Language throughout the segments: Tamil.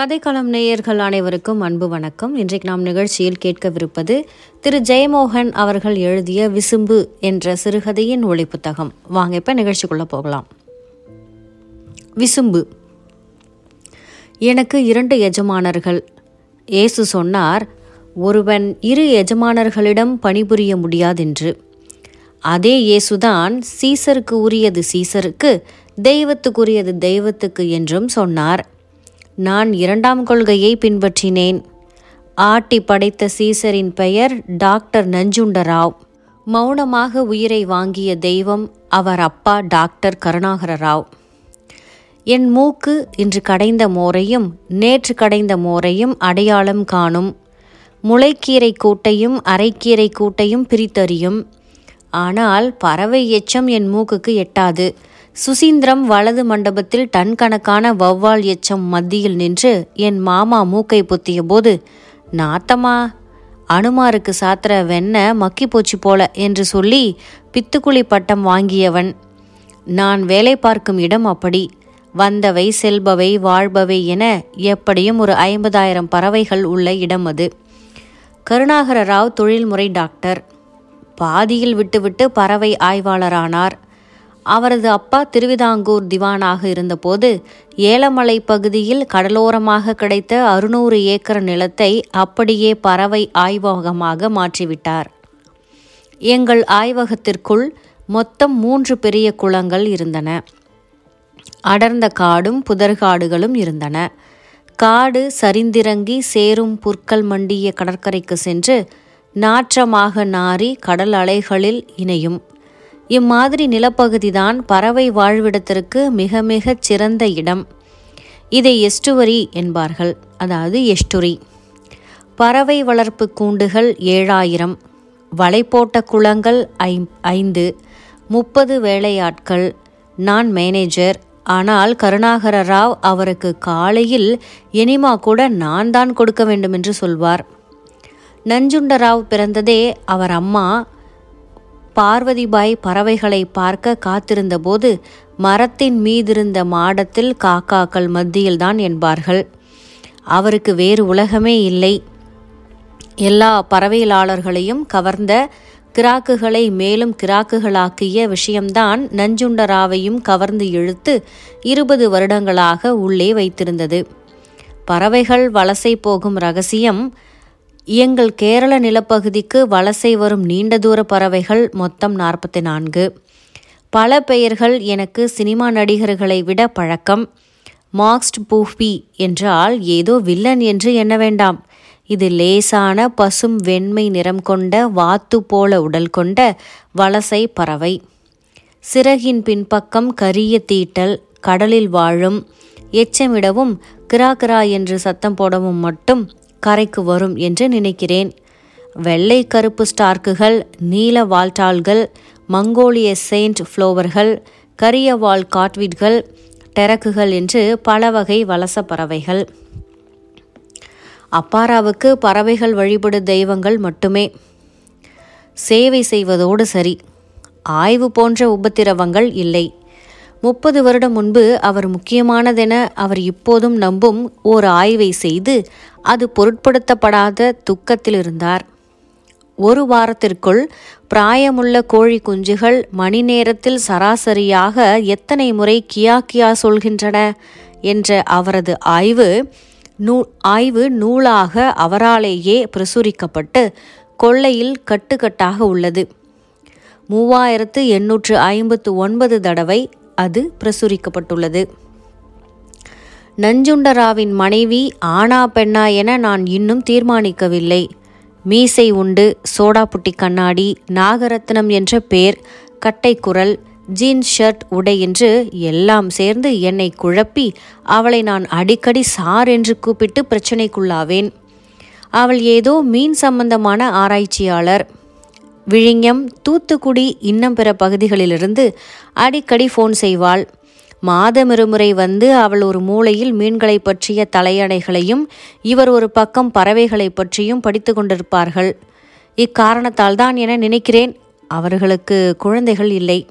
கதைக்களம் நேயர்கள் அனைவருக்கும் அன்பு வணக்கம். இன்றைக்கு நாம் நிகழ்ச்சியில் கேட்கவிருப்பது திரு ஜெயமோகன் அவர்கள் எழுதிய விசும்பு என்ற சிறுகதையின் ஒளி புத்தகம் வாங்க இப்ப நிகழ்ச்சிக்குள்ள போகலாம். விசும்பு. எனக்கு இரண்டு எஜமானர்கள். ஏசு சொன்னார் ஒருவன் இரு எஜமானர்களிடம் பணிபுரிய முடியாதென்று. அதே இயேசுதான் சீசருக்கு உரியது சீசருக்கு தெய்வத்துக்குரியது தெய்வத்துக்கு என்றும் சொன்னார். நான் இரண்டாம் கொள்கையை பின்பற்றினேன். ஆட்டி படைத்த சீசரின் பெயர் டாக்டர் நஞ்சுண்டராவ். மௌனமாக உயிரை வாங்கிய தெய்வம் அவர் அப்பா டாக்டர் கருணாகர ராவ் என் மூக்கு இன்று கடைந்த மோரையும் நேற்று கடைந்த மோரையும் அடையாளம் காணும். முளைக்கீரை கூட்டையும் அரைக்கீரை கூட்டையும் பிரித்தறியும். ஆனால் பறவை எச்சம் என் மூக்குக்கு எட்டாது. சுசீந்திரம் வலது மண்டபத்தில் டன் கணக்கான வௌவால் எச்சம் மத்தியில் நின்று என் மாமா மூக்கை பொத்திய போது நாத்தமா அனுமாருக்கு சாத்திர வெண்ண மக்கி போச்சு போல என்று சொல்லி பித்துக்குழி பட்டம் வாங்கியவன். நான் வேலை பார்க்கும் இடம் அப்படி. வந்தவை செல்பவை வாழ்பவை என எப்படியும் ஒரு ஐம்பதாயிரம் பறவைகள் உள்ள இடம் அது. கருணாகர ராவ் தொழில்முறை டாக்டர். பாதியில் விட்டுவிட்டு பறவை ஆய்வாளரானார். அவரது அப்பா திருவிதாங்கூர் திவானாக இருந்தபோது ஏலமலை பகுதியில் கடலோரமாக கிடைத்த அறுநூறு ஏக்கர் நிலத்தை அப்படியே பறவை ஆய்வகமாக மாற்றிவிட்டார். எங்கள் ஆய்வகத்திற்குள் மொத்தம் மூன்று பெரிய குளங்கள் இருந்தன. அடர்ந்த காடும் புதர்காடுகளும் இருந்தன. காடு சரிந்திறங்கி சேரும் புற்கள் மண்டிய கடற்கரைக்கு சென்று நாற்றமாக நாரி கடல் அலைகளில் இணையும். இம்மாதிரி நிலப்பகுதிதான் பறவை வாழ்விடத்திற்கு மிக மிகச் சிறந்த இடம். இதை எஸ்டுவரி என்பார்கள். அதாவது எஸ்டுரி. பறவை வளர்ப்பு கூண்டுகள் ஏழாயிரம். வலை போட்ட குளங்கள் ஐ ஐந்து. முப்பது வேலையாட்கள். நான் மேனேஜர். ஆனால் கருணாகர ராவ் அவருக்கு காலையில் எனிமா கூட நான் தான் கொடுக்க வேண்டும் என்று சொல்வார் நஞ்சுண்டராவ் பிறந்ததே அவர் அம்மா பார்வதிபாய் பறவைகளை பார்க்க காத்திருந்தபோது மரத்தின் மீதிருந்த மாடத்தில் காக்காக்கள் மத்தியில்தான் என்பார்கள். அவருக்கு வேறு உலகமே இல்லை. எல்லா பறவையாளர்களையும் கவர்ந்த கிராக்குகளை மேலும் கிராக்குகளாக்கிய விஷயம்தான் நஞ்சுண்டராவையும் கவர்ந்து இழுத்து இருபது வருடங்களாக உள்ளே வைத்திருந்தது. பறவைகள் வலசை போகும் ரகசியம் எங்கள் கேரள நிலப்பகுதிக்கு வலசை வரும் நீண்ட தூர பறவைகள் மொத்தம் நாற்பத்தி நான்கு பல பெயர்கள் எனக்கு சினிமா நடிகர்களை விட பழக்கம். மார்க்ஸ்ட் பூஃபி என்றால் ஏதோ வில்லன் என்று எண்ண வேண்டாம். இது லேசான பசும் வெண்மை நிறம் கொண்ட வாத்து போல உடல் கொண்ட வலசை பறவை. சிறகின் பின்பக்கம் கரிய தீட்டல் கடலில் வாழும் எச்சமிடவும் கிரா கிரா என்று சத்தம் போடவும் மட்டும் கரைக்கு வரும் என்று நினைக்கிறேன். வெள்ளை கருப்பு ஸ்டார்க்குகள் நீல வால்டால்கள் மங்கோலிய செயின்ட் ஃப்ளோவர்கள் கரிய வால் காட்விட்கள் டெரக்குகள் என்று பல வகை வலச பறவைகள். அப்பாராவுக்கு பறவைகள் வழிபடு தெய்வங்கள் மட்டுமே. சேவை செய்வதோடு சரி. ஆய்வு போன்ற உபத்திரவங்கள் இல்லை. முப்பது வருடம் முன்பு அவர் முக்கியமானதென அவர் இப்போதும் நம்பும் ஓர் ஆய்வை செய்து அது பொருட்படுத்தப்படாத துக்கத்தில் இருந்தார் ஒரு வாரத்திற்குள் பிராயமுள்ள கோழி குஞ்சுகள் மணி நேரத்தில் சராசரியாக எத்தனை முறை கியா கியா சொல்கின்றன என்ற அவரது ஆய்வு நூ ஆய்வு நூலாக அவராலேயே பிரசுரிக்கப்பட்டு கொள்ளையில் கட்டுக்கட்டாக உள்ளது. மூவாயிரத்து எண்ணூற்று ஐம்பத்து ஒன்பது தடவை அது பிரசுரிக்கப்பட்டுள்ளது. நஞ்சுண்டராவின் மனைவி ஆனா பெண்ணா என நான் இன்னும் தீர்மானிக்கவில்லை. மீசை உண்டு சோடாப்புட்டி கண்ணாடி நாகரத்னம் என்ற பேர் கட்டைக்குரல் ஜீன்ஸ் ஷர்ட் உடை என்று எல்லாம் சேர்ந்து என்னை குழப்பி அவளை நான் அடிக்கடி சார் என்று கூப்பிட்டு பிரச்சனைக்குள்ளாவேன். அவள் ஏதோ மீன் சம்பந்தமான ஆராய்ச்சியாளர். விழிஞம் தூத்துக்குடி இன்னும் பிற பகுதிகளிலிருந்து அடிக்கடி ஃபோன் செய்வாள். மாதமிருமுறை வந்து அவள் ஒரு மூலையில் மீன்களை பற்றிய தலையணைகளையும் இவர் ஒரு பக்கம் பறவைகளை பற்றியும் படித்து கொண்டிருப்பார்கள். இக்காரணத்தால் தான் என நினைக்கிறேன் அவர்களுக்கு குழந்தைகள் இல்லை.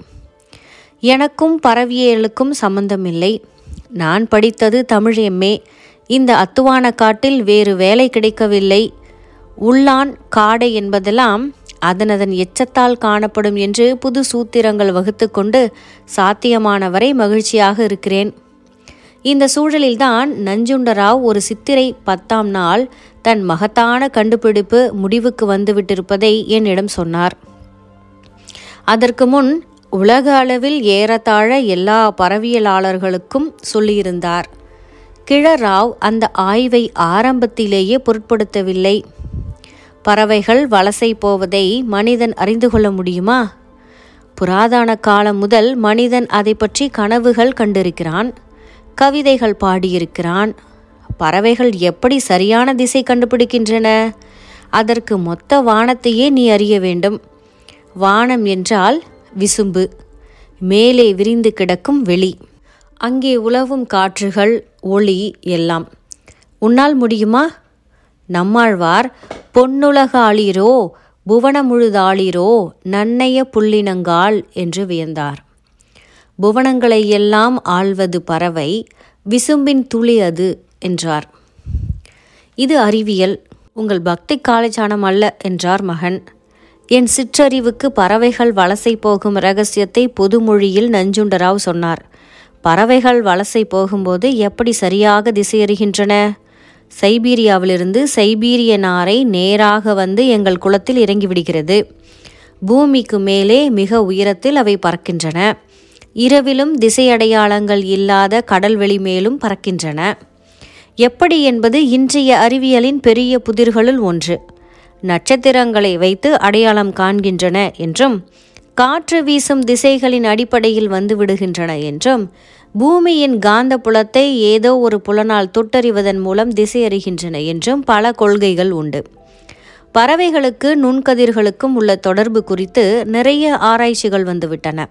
எனக்கும் பறவியலுக்கும் சம்பந்தம் இல்லை. நான் படித்தது தமிழ் எம்ஏ. இந்த அத்துவான காட்டில் வேறு வேலை கிடைக்கவில்லை. உள்ளான் காடை என்பதெல்லாம் அதனதன் எச்சத்தால் காணப்படும் என்று புது சூத்திரங்கள் வகுத்து கொண்டு சாத்தியமானவரை மகிழ்ச்சியாக இருக்கிறேன். இந்த சூழலில்தான் நஞ்சுண்டராவ் ஒரு சித்திரை பத்தாம் நாள் தன் மகத்தான கண்டுபிடிப்பு முடிவுக்கு வந்துவிட்டிருப்பதை என்னிடம் சொன்னார். அதற்கு முன் உலக அளவில் ஏறத்தாழ எல்லா பறவியலாளர்களுக்கும் சொல்லியிருந்தார். கிழராவ் அந்த ஆய்வை ஆரம்பத்திலேயே பொருட்படுத்தவில்லை. பறவைகள் வலசை போவதை மனிதன் அறிந்து கொள்ள முடியுமா? புராதன காலம் முதல் மனிதன் அதை பற்றி கனவுகள் கண்டிருக்கிறான் கவிதைகள் பாடியிருக்கிறான். பறவைகள் எப்படி சரியான திசை கண்டுபிடிக்கின்றன? அதற்கு மொத்த வானத்தையே நீ அறிய வேண்டும். வானம் என்றால் விசும்பு மேலே விரிந்து கிடக்கும் வெளி. அங்கே உலவும் காற்றுகள் ஒளி எல்லாம். உன்னால் முடியுமா? நம்மாழ்வார் பொன்னுலகாளீரோ புவனமுழுதாளீரோ நன்னைய புள்ளினங்கால் என்று வியந்தார். புவனங்களை எல்லாம் ஆள்வது பறவை விசும்பின் துளி அது என்றார். இது அறிவியல். உங்கள் பக்தி காலச்சானம் அல்ல என்றார் மகன். என் சிற்றறிவுக்கு பறவைகள் வலசை போகும் ரகசியத்தை பொதுமொழியில் நஞ்சுண்டராவ் சொன்னார். பறவைகள் வலசை போகும்போது எப்படி சரியாக திசையறிகின்றன? சைபீரியாவிலிருந்து சைபீரிய நாரை நேராக வந்து எங்கள் குளத்தில் இறங்கிவிடுகிறது பூமிக்கு மேலே மிக உயரத்தில் அவை பறக்கின்றன. இரவிலும் திசையடையாளங்கள் இல்லாத கடல்வெளி மேலும் பறக்கின்றன. எப்படி என்பது இன்றைய அறிவியலின் பெரிய புதிர்களுள் ஒன்று. நட்சத்திரங்களை வைத்து அடையாளம் காண்கின்றன என்றும் காற்று வீசும் திசைகளின் அடிப்படையில் வந்து விடுகின்றன என்றும் பூமியின் காந்த புலத்தை ஏதோ ஒரு புலனால் தொட்டறிவதன் மூலம் திசையறிகின்றன என்றும் பல கொள்கைகள் உண்டு. பறவைகளுக்கு நுண்கதிர்களுக்கும் உள்ள தொடர்பு குறித்து நிறைய ஆராய்ச்சிகள் வந்துவிட்டன.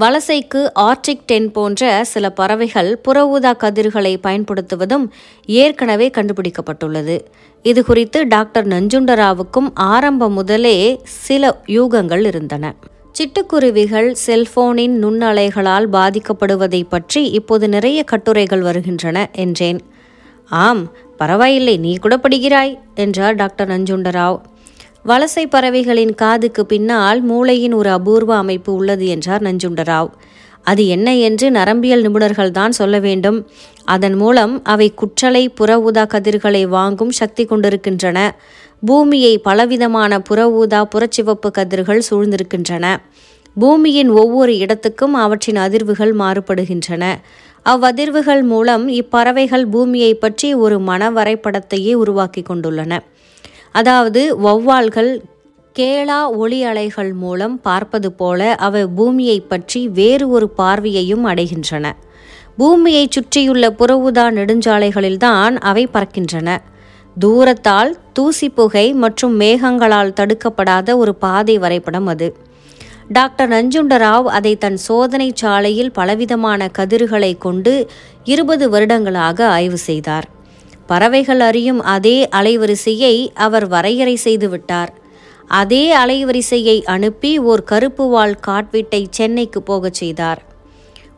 வலசைக்கு ஆர்டிக் டென் போன்ற சில பறவைகள் புற ஊதா கதிர்களை பயன்படுத்துவதும் ஏற்கனவே கண்டுபிடிக்கப்பட்டுள்ளது. இது குறித்து டாக்டர் நஞ்சுண்டராவுக்கும் ஆரம்பம் முதலே சில யூகங்கள் இருந்தன. சிட்டுக்குருவிகள் செல்போனின் நுண்ணலைகளால் பாதிக்கப்படுவதை பற்றி இப்போது நிறைய கட்டுரைகள் வருகின்றன என்றேன். ஆம் பரவாயில்லை நீ கூட படிக்கிறாய் என்றார் டாக்டர் நஞ்சுண்டராவ். வலசை பறவைகளின் காதுக்கு பின்னால் மூளையின் ஒரு அபூர்வ அமைப்பு உள்ளது என்றார் நஞ்சுண்டராவ். அது என்ன என்று நரம்பியல் நிபுணர்கள் தான் சொல்ல வேண்டும். அதன் மூலம் அவை குற்றலை புற ஊதா கதிர்களை வாங்கும் சக்தி கொண்டிருக்கின்றன. பூமியை பலவிதமான புற ஊதா புறச்சிவப்பு கதிர்கள் சூழ்ந்திருக்கின்றன. பூமியின் ஒவ்வொரு இடத்துக்கும் அவற்றின் அதிர்வுகள் மாறுபடுகின்றன. அவ்வதிர்வுகள் மூலம் இப்பறவைகள் பூமியை பற்றி ஒரு மன வரைபடத்தையே உருவாக்கி கொண்டுள்ளன. அதாவது வௌவால்கள் கேளா ஒளி அலைகள் மூலம் பார்ப்பது போல அவை பூமியை பற்றி வேறு ஒரு பார்வையையும் அடைகின்றன. பூமியை சுற்றியுள்ள புறவுதா நெடுஞ்சாலைகளில்தான் அவை பறக்கின்றன. தூரத்தால் தூசி புகை மற்றும் மேகங்களால் தடுக்கப்படாத ஒரு பாதை வரைபடம் அது. டாக்டர் நஞ்சுண்டராவ் அதை தன் சோதனை சாலையில் பலவிதமான கதிர்களை கொண்டு இருபது வருடங்களாக ஆய்வு செய்தார். பறவைகள் அறியும் அதே அலைவரிசையை அவர் வரையறை செய்துவிட்டார் அதே அலைவரிசையை அனுப்பி ஓர் கருப்பு வால் காட்வீட்டை சென்னைக்கு போகச் செய்தார்.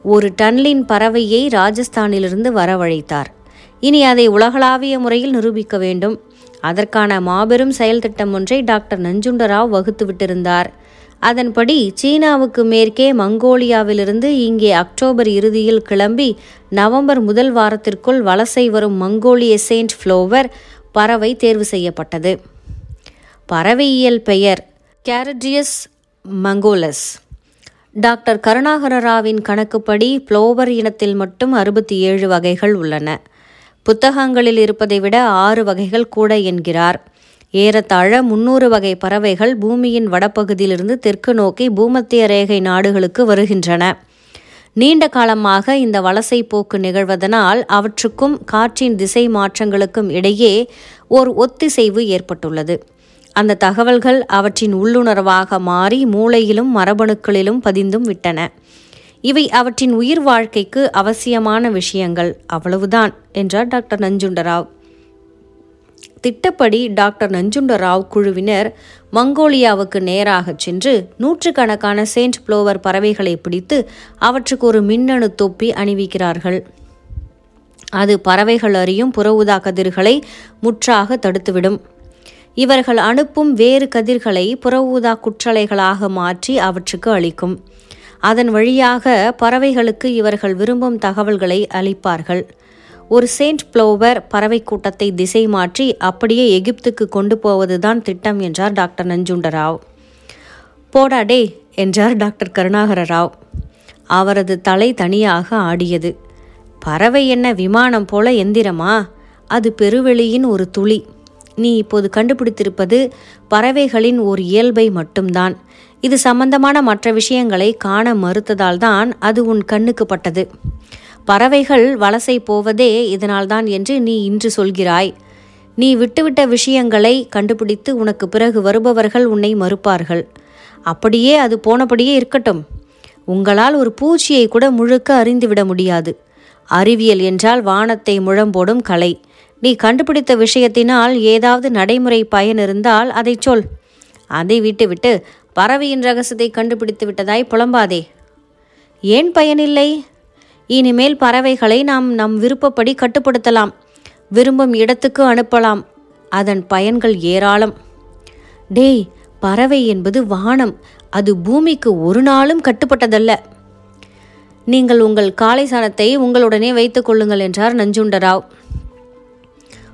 ஒரு டன்லின் பறவையை ராஜஸ்தானிலிருந்து வரவழைத்தார். இனி அதை உலகளாவிய முறையில் நிரூபிக்க வேண்டும். அதற்கான மாபெரும் செயல் திட்டம் ஒன்றை டாக்டர் நஞ்சுண்டராவ் வகுத்துவிட்டிருந்தார் அதன்படி சீனாவுக்கு மேற்கே மங்கோலியாவிலிருந்து இங்கே அக்டோபர் இறுதியில் கிளம்பி நவம்பர் முதல் வாரத்திற்குள் வலசை வரும் மங்கோலிய செயின்ட் ஃப்ளோவர் பறவை தேர்வு செய்யப்பட்டது. பறவையியல் பெயர் கேரடியஸ் மங்கோலஸ் டாக்டர் கருணாகர ராவின் கணக்குப்படி புளோவர் இனத்தில் மட்டும் அறுபத்தி ஏழு வகைகள் உள்ளன. புத்தகங்களில் இருப்பதை விட ஆறு வகைகள் கூட என்கிறார். ஏறத்தாழ முன்னூறு வகை பறவைகள் பூமியின் வடபகுதியிலிருந்து தெற்கு நோக்கி பூமத்திய ரேகை நாடுகளுக்கு வருகின்றன. நீண்ட காலமாக இந்த வலசை போக்கு நிகழ்வதனால் அவற்றுக்கும் காற்றின் திசை மாற்றங்களுக்கும் இடையே ஓர் ஒத்திசைவு ஏற்பட்டுள்ளது. அந்த தகவல்கள் அவற்றின் உள்ளுணர்வாக மாறி மூளையிலும் மரபணுக்களிலும் பதிந்தும் விட்டன. இவை அவற்றின் உயிர் வாழ்க்கைக்கு அவசியமான விஷயங்கள். அவ்வளவுதான் என்றார் டாக்டர் நஞ்சுண்டராவ். திட்டப்படி டாக்டர் நஞ்சுண்டராவ் குழுவினர் மங்கோலியாவுக்கு நேராக சென்று நூற்றுக்கணக்கான செயின்ட் புளோவர் பறவைகளை பிடித்து அவற்றுக்கு ஒரு மின்னணு தொப்பி அணிவிக்கிறார்கள். அது பறவைகள் அறியும் புற ஊதா கதிர்களை முற்றாக தடுத்துவிடும். இவர்கள் அனுப்பும் வேறு கதிர்களை புற ஊதா குற்றலைகளாக மாற்றி அவற்றுக்கு அளிக்கும். அதன் வழியாக பறவைகளுக்கு இவர்கள் விரும்பும் தகவல்களை அளிப்பார்கள். ஒரு செயின்ட் ப்ளோவர் பறவை கூட்டத்தை திசை மாற்றி அப்படியே எகிப்துக்கு கொண்டு போவதுதான் திட்டம் என்றார் டாக்டர் நஞ்சுண்டராவ். போடா டே என்றார் டாக்டர் கருணாகர ராவ் அவரது தலை தனியாக ஆடியது. பறவை என்ன விமானம் போல எந்திரமா? அது பெருவெளியின் ஒரு துளி. நீ இப்போது கண்டுபிடித்திருப்பது பறவைகளின் ஒரு இயல்பை மட்டும்தான். இது சம்பந்தமான மற்ற விஷயங்களை காண மறுத்ததால்தான் அது உன் கண்ணுக்கு பட்டது. பறவைகள் வலசை போவதே இதனால்தான் என்று நீ இன்று சொல்கிறாய். நீ விட்டுவிட்ட விஷயங்களை கண்டுபிடித்து உனக்கு பிறகு வருபவர்கள் உன்னை மறுப்பார்கள். அப்படியே அது போனபடியே இருக்கட்டும். உங்களால் ஒரு பூச்சியை கூட முழுக்க அறிந்துவிட முடியாது. அறிவியல் என்றால் வானத்தை முழம்போடும் கலை. நீ கண்டுபிடித்த விஷயத்தினால் ஏதாவது நடைமுறை பயன் இருந்தால் அதை சொல். அதை விட்டுவிட்டு பறவையின் ரகசியத்தை கண்டுபிடித்து விட்டதாய் புலம்பாதே. ஏன் பயனில்லை? இனிமேல் பறவைகளை நாம் நம் விருப்பப்படி கட்டுப்படுத்தலாம். விரும்பும் இடத்துக்கு அனுப்பலாம். அதன் பயன்கள் ஏராளம். டேய் பறவை என்பது வானம். அது பூமிக்கு ஒரு நாளும் கட்டுப்பட்டதல்ல. நீங்கள் உங்கள் காலை சாணத்தை உங்களுடனே வைத்துக் கொள்ளுங்கள் என்றார் நஞ்சுண்டராவ்.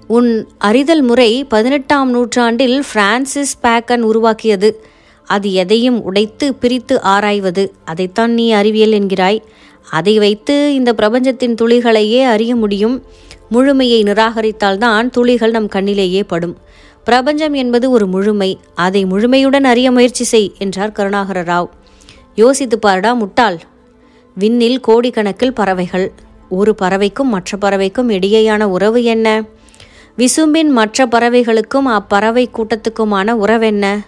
உன் அறிதல் முறை பதினெட்டாம் நூற்றாண்டில் பிரான்சிஸ் பேக்கன் உருவாக்கியது. அது எதையும் உடைத்து பிரித்து ஆராய்வது. அதைத்தான் நீ அறிவியல் என்கிறாய். அதை வைத்து இந்த பிரபஞ்சத்தின் துளிகளையே அறிய முடியும். முழுமையை நிராகரித்தால்தான் துளிகள் நம் கண்ணிலேயே படும். பிரபஞ்சம் என்பது ஒரு முழுமை. அதை முழுமையுடன் அறிய முயற்சி செய் என்றார் கருணாகர ராவ் யோசித்து பாருடா முட்டாள். விண்ணில் கோடிக்கணக்கில் பறவைகள். ஒரு பறவைக்கும் மற்ற பறவைக்கும் இடையேயான உறவு என்ன? விசும்பின் மற்ற பறவைகளுக்கும் அப்பறவை கூட்டத்துக்குமான உறவென்ன?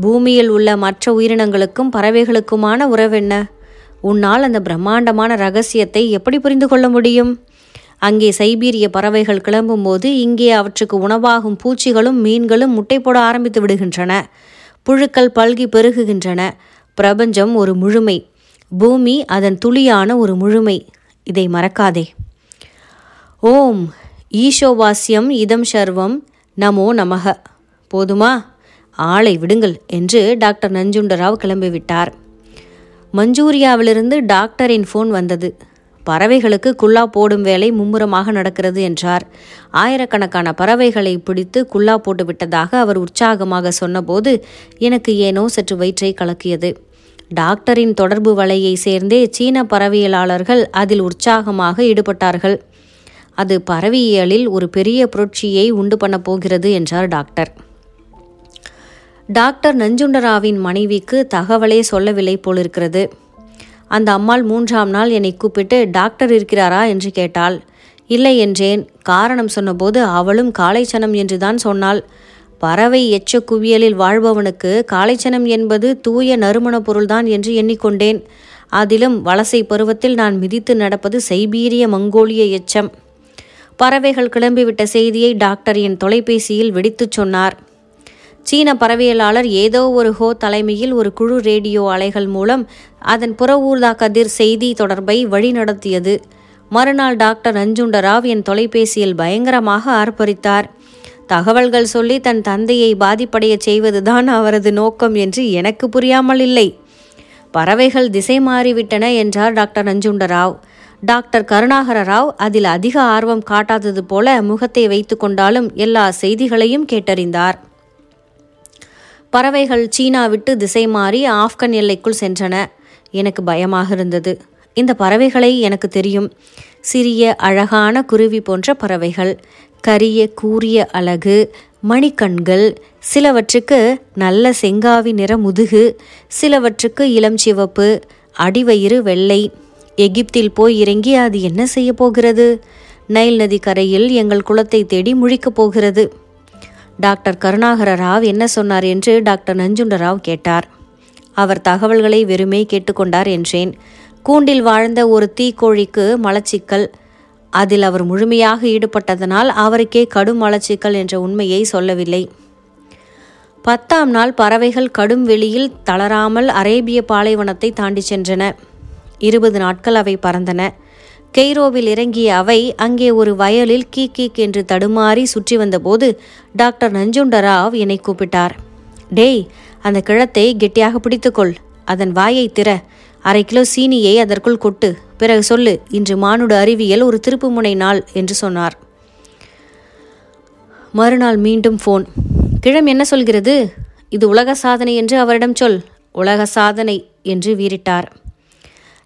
பூமியில் உள்ள மற்ற உயிரினங்களுக்கும் பறவைகளுக்குமான உறவென்ன? உன்னால் அந்த பிரம்மாண்டமான ரகசியத்தை எப்படி புரிந்து கொள்ள முடியும்? அங்கே சைபீரிய பறவைகள் கிளம்பும்போது இங்கே அவற்றுக்கு உணவாகும் பூச்சிகளும் மீன்களும் முட்டை போட ஆரம்பித்து விடுகின்றன. புழுக்கள் பல்கி பெருகுகின்றன. பிரபஞ்சம் ஒரு முழுமை. பூமி அதன் துளியான ஒரு முழுமை. இதை மறக்காதே. ஓம். ஈஷோவாஸ்யம் இதம் சர்வம் நமோ நமக. போதுமா? ஆளை விடுங்கள் என்று டாக்டர் நஞ்சுண்டராவ் கிளம்பிவிட்டார். மஞ்சூரியாவிலிருந்து டாக்டரின் ஃபோன் வந்தது. பறவைகளுக்கு குல்லா போடும் வேலை மும்முரமாக நடக்கிறது என்றார். ஆயிரக்கணக்கான பறவைகளை பிடித்து குல்லா போட்டு விட்டதாக அவர் உற்சாகமாக சொன்னபோது எனக்கு ஏனோ சற்று வயிற்றை கலக்கியது. டாக்டரின் தொடர்பு வலையை சேர்ந்தே சீன பறவையலாளர்கள் அதில் உற்சாகமாக ஈடுபட்டார்கள். அது பறவையியலில் ஒரு பெரிய புரட்சியை உண்டு பண்ண போகிறது என்றார் டாக்டர். டாக்டர் நஞ்சுண்டராவின் மனைவிக்கு தகவலே சொல்லவில்லை போலிருக்கிறது. அந்த அம்மாள் மூன்றாம் நாள் என்னை கூப்பிட்டு டாக்டர் இருக்கிறாரா? என்று கேட்டாள். இல்லை என்றேன். காரணம் சொன்னபோது அவளும் காளைச்சனம் என்றுதான் சொன்னாள். பறவை எச்ச குவியலில் வாழ்பவனுக்கு காளைச்சனம் என்பது தூய நறுமண பொருள்தான் என்று எண்ணிக்கொண்டேன். அதிலும் வலசை பருவத்தில் நான் மிதித்து நடப்பது சைபீரிய மங்கோலிய எச்சம். பறவைகள் கிளம்பிவிட்ட செய்தியை டாக்டர் என் தொலைபேசியில் வெடித்துச் சொன்னார். சீன பறவையலாளர் ஏதோ ஒரு ஹோ தலைமையில் ஒரு குழு ரேடியோ அலைகள் மூலம் அதன் புற ஊர்தா கதிர் செய்தி தொடர்பை வழிநடத்தியது. மறுநாள் டாக்டர் நஞ்சுண்டராவ் என் தொலைபேசியில் பயங்கரமாக ஆர்ப்பரித்தார். தகவல்கள் சொல்லி தன் தந்தையை பாதிப்படைய செய்வதுதான் அவரது நோக்கம் என்று எனக்கு புரியாமல் இல்லை. பறவைகள் திசை மாறிவிட்டன என்றார் டாக்டர் நஞ்சுண்டராவ் டாக்டர் கருணாகர ராவ் அதில் அதிக ஆர்வம் காட்டாதது போல முகத்தை வைத்து கொண்டாலும் எல்லா செய்திகளையும் கேட்டறிந்தார். பறவைகள் சீனா விட்டு திசை மாறி ஆப்கன் எல்லைக்குள் சென்றன. எனக்கு பயமாக இருந்தது. இந்த பறவைகளை எனக்கு தெரியும். சிறிய அழகான குருவி போன்ற பறவைகள் கரிய கூரிய அழகு மணிக்கண்கள் சிலவற்றுக்கு நல்ல செங்காவி நிற முதுகு சிலவற்றுக்கு இளம் சிவப்பு அடிவயிறு வெள்ளை எகிப்தில் போய் இறங்கி அது என்ன செய்ய போகிறது? நைல் நதி கரையில் எங்கள் குளத்தை தேடி முழிக்கப் போகிறது. டாக்டர் கருணாகர ராவ் என்ன சொன்னார் என்று டாக்டர் நஞ்சுண்டராவ் கேட்டார். அவர் தகவல்களை வெறுமே கேட்டுக்கொண்டார் என்றேன். கூண்டில் வாழ்ந்த ஒரு தீக்கோழிக்கு மலச்சிக்கல். அதில் அவர் முழுமையாக ஈடுபட்டதனால் அவருக்கே கடும் மலச்சிக்கல் என்ற உண்மையை சொல்லவில்லை. பத்தாம் நாள் பறவைகள் கடும் வெளியில் தளராமல் அரேபிய பாலைவனத்தை தாண்டி சென்றன. இருபது நாட்கள் அவை பறந்தன. கெய்ரோவில் இறங்கிய அவை அங்கே ஒரு வயலில் கீக் கீக் என்று தடுமாறி சுற்றி வந்தபோது டாக்டர் நஞ்சுண்டராவ் என்னை கூப்பிட்டார். டேய் அந்த கிழத்தை கெட்டியாக பிடித்துக்கொள். அதன் வாயை திற. அரை கிலோ சீனியை அதற்குள் கொட்டு. பிறகு சொல்லு இன்று மானுட அறிவியல் ஒரு திருப்புமுனை நாள் என்று சொன்னார். மறுநாள் மீண்டும் ஃபோன். கிழம் என்ன சொல்கிறது? இது உலக சாதனை என்று அவரிடம் சொல். உலக சாதனை என்று வீறிட்டார்.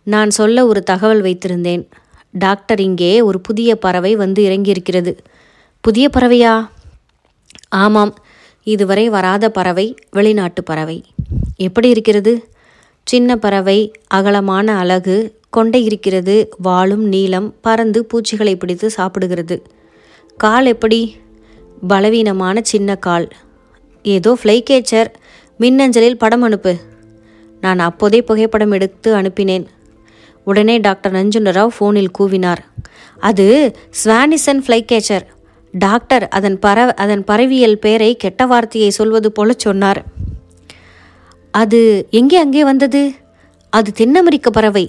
நான் சொல்ல ஒரு தகவல் வைத்திருந்தேன். டாக்டர் இங்கே ஒரு புதிய பறவை வந்து இறங்கியிருக்கிறது. புதிய பறவையா? ஆமாம் இதுவரை வராத பறவை வெளிநாட்டு பறவை. எப்படி இருக்கிறது? சின்ன பறவை அகலமான அழகு கொண்டை இருக்கிறது வாழும் நீளம் பறந்து பூச்சிகளை பிடித்து சாப்பிடுகிறது. கால் எப்படி? பலவீனமான சின்ன கால். ஏதோ ஃப்ளைகேச்சர் மின்னஞ்சலில் படம் அனுப்பு. நான் அப்போதே புகைப்படம் எடுத்து அனுப்பினேன். உடனே டாக்டர் நஞ்சுண்டராவ் ஃபோனில் கூவினார். அது ஸ்வானிசன் ஃப்ளைகேச்சர் டாக்டர் அதன் பற அதன் பறவியல் பெயரை கெட்ட வார்த்தையை சொல்வது போல சொன்னார். அது எங்கே அங்கே வந்தது? அது தென் அமெரிக்க பறவை.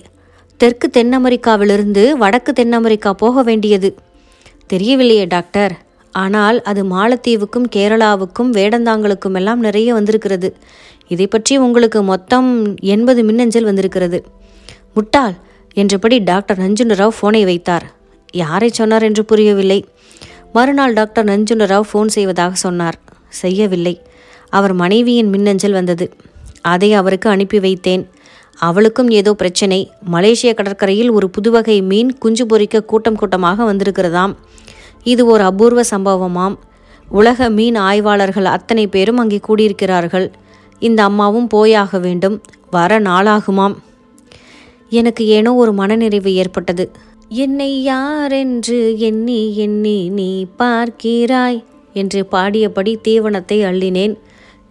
தெற்கு தென் அமெரிக்காவிலிருந்து வடக்கு தென் அமெரிக்கா போக வேண்டியது. தெரியவில்லையே டாக்டர். ஆனால் அது மாலத்தீவுக்கும் கேரளாவுக்கும் வேடந்தாங்களுக்கும் எல்லாம் நிறைய வந்திருக்கிறது. இதை பற்றி உங்களுக்கு மொத்தம் எண்பது மின்னஞ்சல் வந்திருக்கிறது. முட்டாள் என்றபடி டாக்டர் நஞ்சுண்டராவ் ஃபோனை வைத்தார். யாரை சொன்னார் என்று புரியவில்லை. மறுநாள் டாக்டர் நஞ்சுண்டராவ் ஃபோன் செய்வதாக சொன்னார். செய்யவில்லை. அவர் மனைவியின் மின்னஞ்சல் வந்தது. அதை அவருக்கு அனுப்பி வைத்தேன். அவளுக்கும் ஏதோ பிரச்சனை. மலேசிய கடற்கரையில் ஒரு புதுவகை மீன் குஞ்சு பொறிக்க கூட்டம் கூட்டமாக வந்திருக்கிறதாம். இது ஒரு அபூர்வ சம்பவமாம். உலக மீன் ஆய்வாளர்கள் அத்தனை பேரும் அங்கே கூடியிருக்கிறார்கள். இந்த அம்மாவும் போயாக வேண்டும். வர நாளாகுமாம். எனக்கு ஏனோ ஒரு மனநிறைவு ஏற்பட்டது. என்னை யாரென்று எண்ணி எண்ணி நீ பார்க்கிறாய் என்று பாடியபடி தீவனத்தை அள்ளினேன்.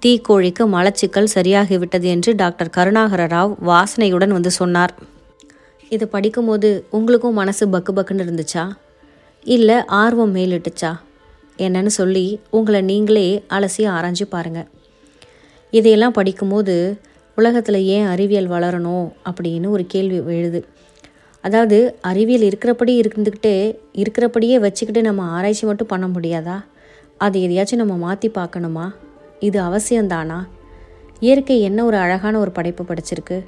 தீக்கோழிக்கு மலச்சிக்கல் சரியாகிவிட்டது என்று டாக்டர் கருணாகர ராவ் வாசனையுடன் வந்து சொன்னார். இதை படிக்கும்போது உங்களுக்கும் மனசு பக்கு பக்குன்னு இருந்துச்சா? இல்லை ஆர்வம் மேலிட்டுச்சா? என்னன்னு சொல்லி உங்களை நீங்களே அலசி ஆராய்ஞ்சு பாருங்கள் இதையெல்லாம் படிக்கும்போது உலகத்தில் ஏன் அறிவியல் வளரணும் அப்படின்னு ஒரு கேள்வி எழுது. அதாவது அறிவியல் இருக்கிறபடி இருந்துக்கிட்டே இருக்கிறபடியே வச்சுக்கிட்டு நம்ம ஆராய்ச்சி மட்டும் பண்ண முடியாதா? அது எதையாச்சும் நம்ம மாற்றி பார்க்கணுமா? இது அவசியம்தானா? இயற்கை என்ன ஒரு அழகான ஒரு படைப்பு படைச்சிருக்கு?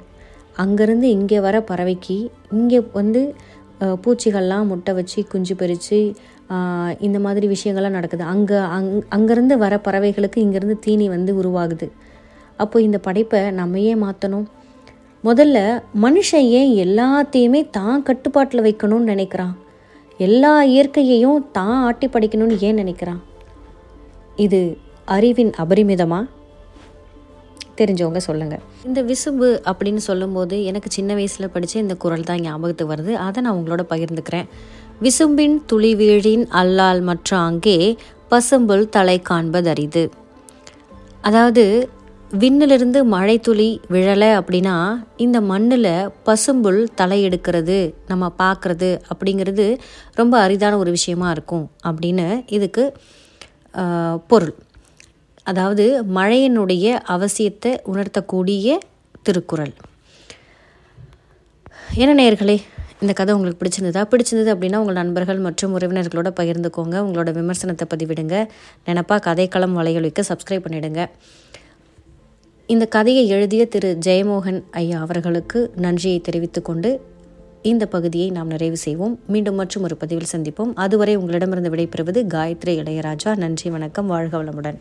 அங்கேருந்து இங்கே வர பறவைக்கு இங்கே வந்து பூச்சிகள்லாம் முட்டை வச்சு குஞ்சு பறித்து இந்த மாதிரி விஷயங்கள்லாம் நடக்குது. அங்கே அங் அங்கேருந்து வர பறவைகளுக்கு இங்கேருந்து தீனி வந்து உருவாகுது. அப்போ இந்த படைப்பை நம்ம ஏன் மாற்றணும் முதல்ல மனுஷன் ஏன் எல்லாத்தையுமே தான் கட்டுப்பாட்டில் வைக்கணும்னு நினைக்கிறான்? எல்லா இயற்கையையும் தான் ஆட்டி படைக்கணும்னு ஏன் நினைக்கிறான்? இது அறிவின் அபரிமிதமா? தெரிஞ்சவங்க சொல்லுங்கள் இந்த விசும்பு அப்படின்னு சொல்லும்போது எனக்கு சின்ன வயசில் படித்த இந்த குரல் தான் ஞாபகத்துக்கு வருது. அதை நான் உங்களோட பகிர்ந்துக்கிறேன். விசும்பின் துளி வீழின் அல்லால் மற்ற அங்கே பசும்புல் தலை காண்பதரிது அதாவது விண்ணிலிருந்து மழை துளி விழலை அப்படின்னா இந்த மண்ணில் பசும்புல் தலை எடுக்கிறது நம்ம பார்க்குறது அப்படிங்கிறது ரொம்ப அரிதான ஒரு விஷயமா இருக்கும் அப்படின்னு இதுக்கு பொருள். அதாவது மழையினுடைய அவசியத்தை உணர்த்தக்கூடிய திருக்குறள். என்ன நேயர்களே இந்த கதை உங்களுக்கு பிடிச்சிருந்ததா? பிடிச்சிருந்தது அப்படின்னா உங்கள் நண்பர்கள் மற்றும் உறவினர்களோட பகிர்ந்துக்கோங்க. உங்களோட விமர்சனத்தை பதிவிடுங்க. நினப்பா கதைக்களம் வலையொலிக்க சப்ஸ்கிரைப் பண்ணிவிடுங்க இந்த கதையை எழுதிய திரு ஜெயமோகன் ஐயா அவர்களுக்கு நன்றியை தெரிவித்துக்கொண்டு இந்த பகுதியை நாம் நிறைவு செய்வோம். மீண்டும் மற்றும் ஒரு பதிவில் சந்திப்போம். அதுவரை உங்களிடமிருந்து விடைபெறுவது காயத்ரி இளையராஜா. நன்றி வணக்கம். வாழ்க வளமுடன்.